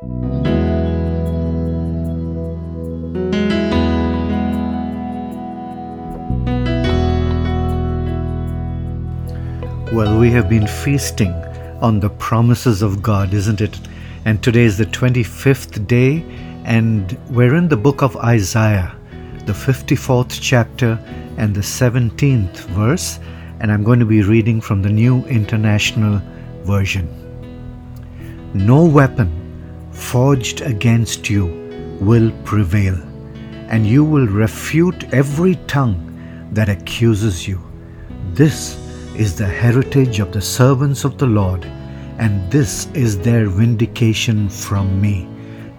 Well, we have been feasting on the promises of God, isn't it? And today is the 25th day, and we're in the book of Isaiah, the 54th chapter and the 17th verse, and I'm going to be reading from the New International Version. No weapon forged against you will prevail, and you will refute every tongue that accuses you. This is the heritage of the servants of the Lord, and this is their vindication from me,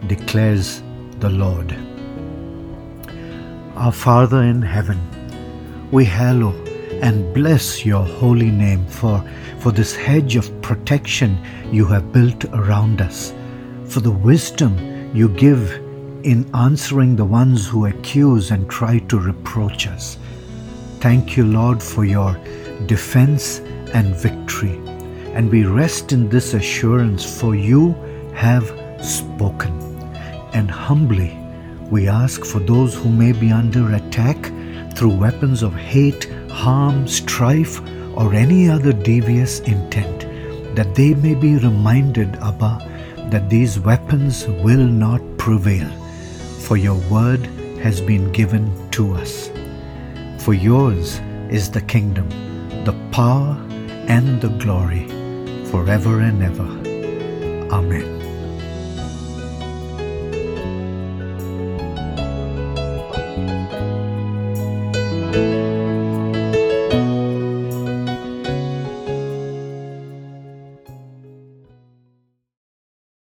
declares the Lord. Our Father in heaven, we hallow and bless your holy name for, for this hedge of protection you have built around us, for the wisdom you give in answering the ones who accuse and try to reproach us. Thank you, Lord, for your defense and victory. And we rest in this assurance, for you have spoken. And humbly we ask for those who may be under attack through weapons of hate, harm, strife, or any other devious intent, that they may be reminded, Abba, that these weapons will not prevail, for your word has been given to us. For yours is the kingdom the power and the glory forever and ever. Amen.